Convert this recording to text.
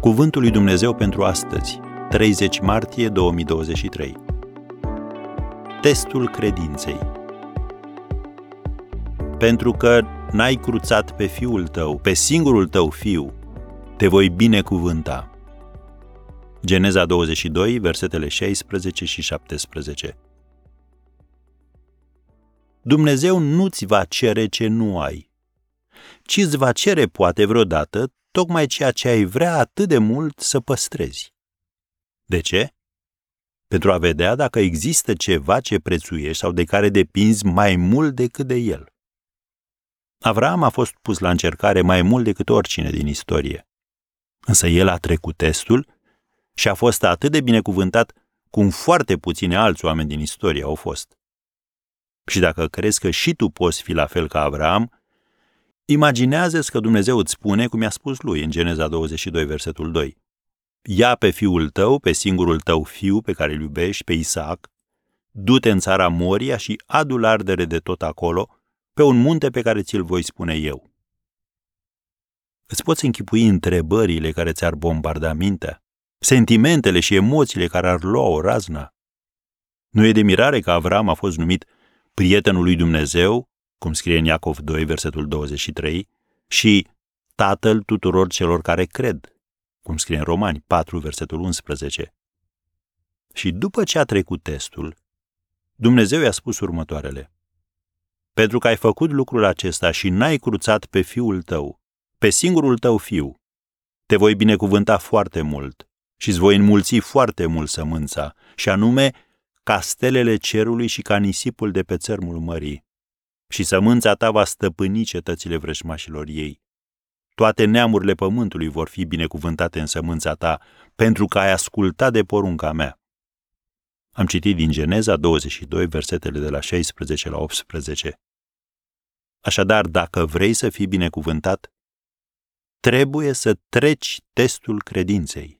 Cuvântul lui Dumnezeu pentru astăzi, 30 martie 2023. Testul credinței. Pentru că n-ai cruțat pe fiul tău, pe singurul tău fiu, te voi binecuvânta. Geneza 22, versetele 16 și 17. Dumnezeu nu-ți va cere ce nu ai, ci îți va cere poate vreodată tocmai ceea ce ai vrea atât de mult să păstrezi. De ce? Pentru a vedea dacă există ceva ce prețuiești sau de care depinzi mai mult decât de el. Avram a fost pus la încercare mai mult decât oricine din istorie. Însă el a trecut testul și a fost atât de binecuvântat cum foarte puține alți oameni din istorie au fost. Și dacă crezi că și tu poți fi la fel ca Avram, Imaginează-ți că Dumnezeu îți spune, cum i-a spus lui în Geneza 22, versetul 2. Ia pe fiul tău, pe singurul tău fiu pe care îl iubești, pe Isaac, du-te în țara Moria și adu ardere de tot acolo, pe un munte pe care ți-l voi spune eu. Îți poți închipui întrebările care ți-ar bombarda mintea, sentimentele și emoțiile care ar lua o razna. Nu e de mirare că Avram a fost numit prietenul lui Dumnezeu cum scrie în Iacov 2, versetul 23, și Tatăl tuturor celor care cred, cum scrie în Romani 4, versetul 11. Și după ce a trecut testul, Dumnezeu i-a spus următoarele. Pentru că ai făcut lucrul acesta și n-ai cruțat pe fiul tău, pe singurul tău fiu, te voi binecuvânta foarte mult și îți voi înmulți foarte mult sămânța, și anume ca stelele cerului și ca nisipul de pe țărmul mării și sămânța ta va stăpâni cetățile vrăjmașilor ei. Toate neamurile pământului vor fi binecuvântate în sămânța ta, pentru că ai ascultat de porunca mea. Am citit din Geneza 22, versetele de la 16 la 18. Așadar, dacă vrei să fii binecuvântat, trebuie să treci testul credinței.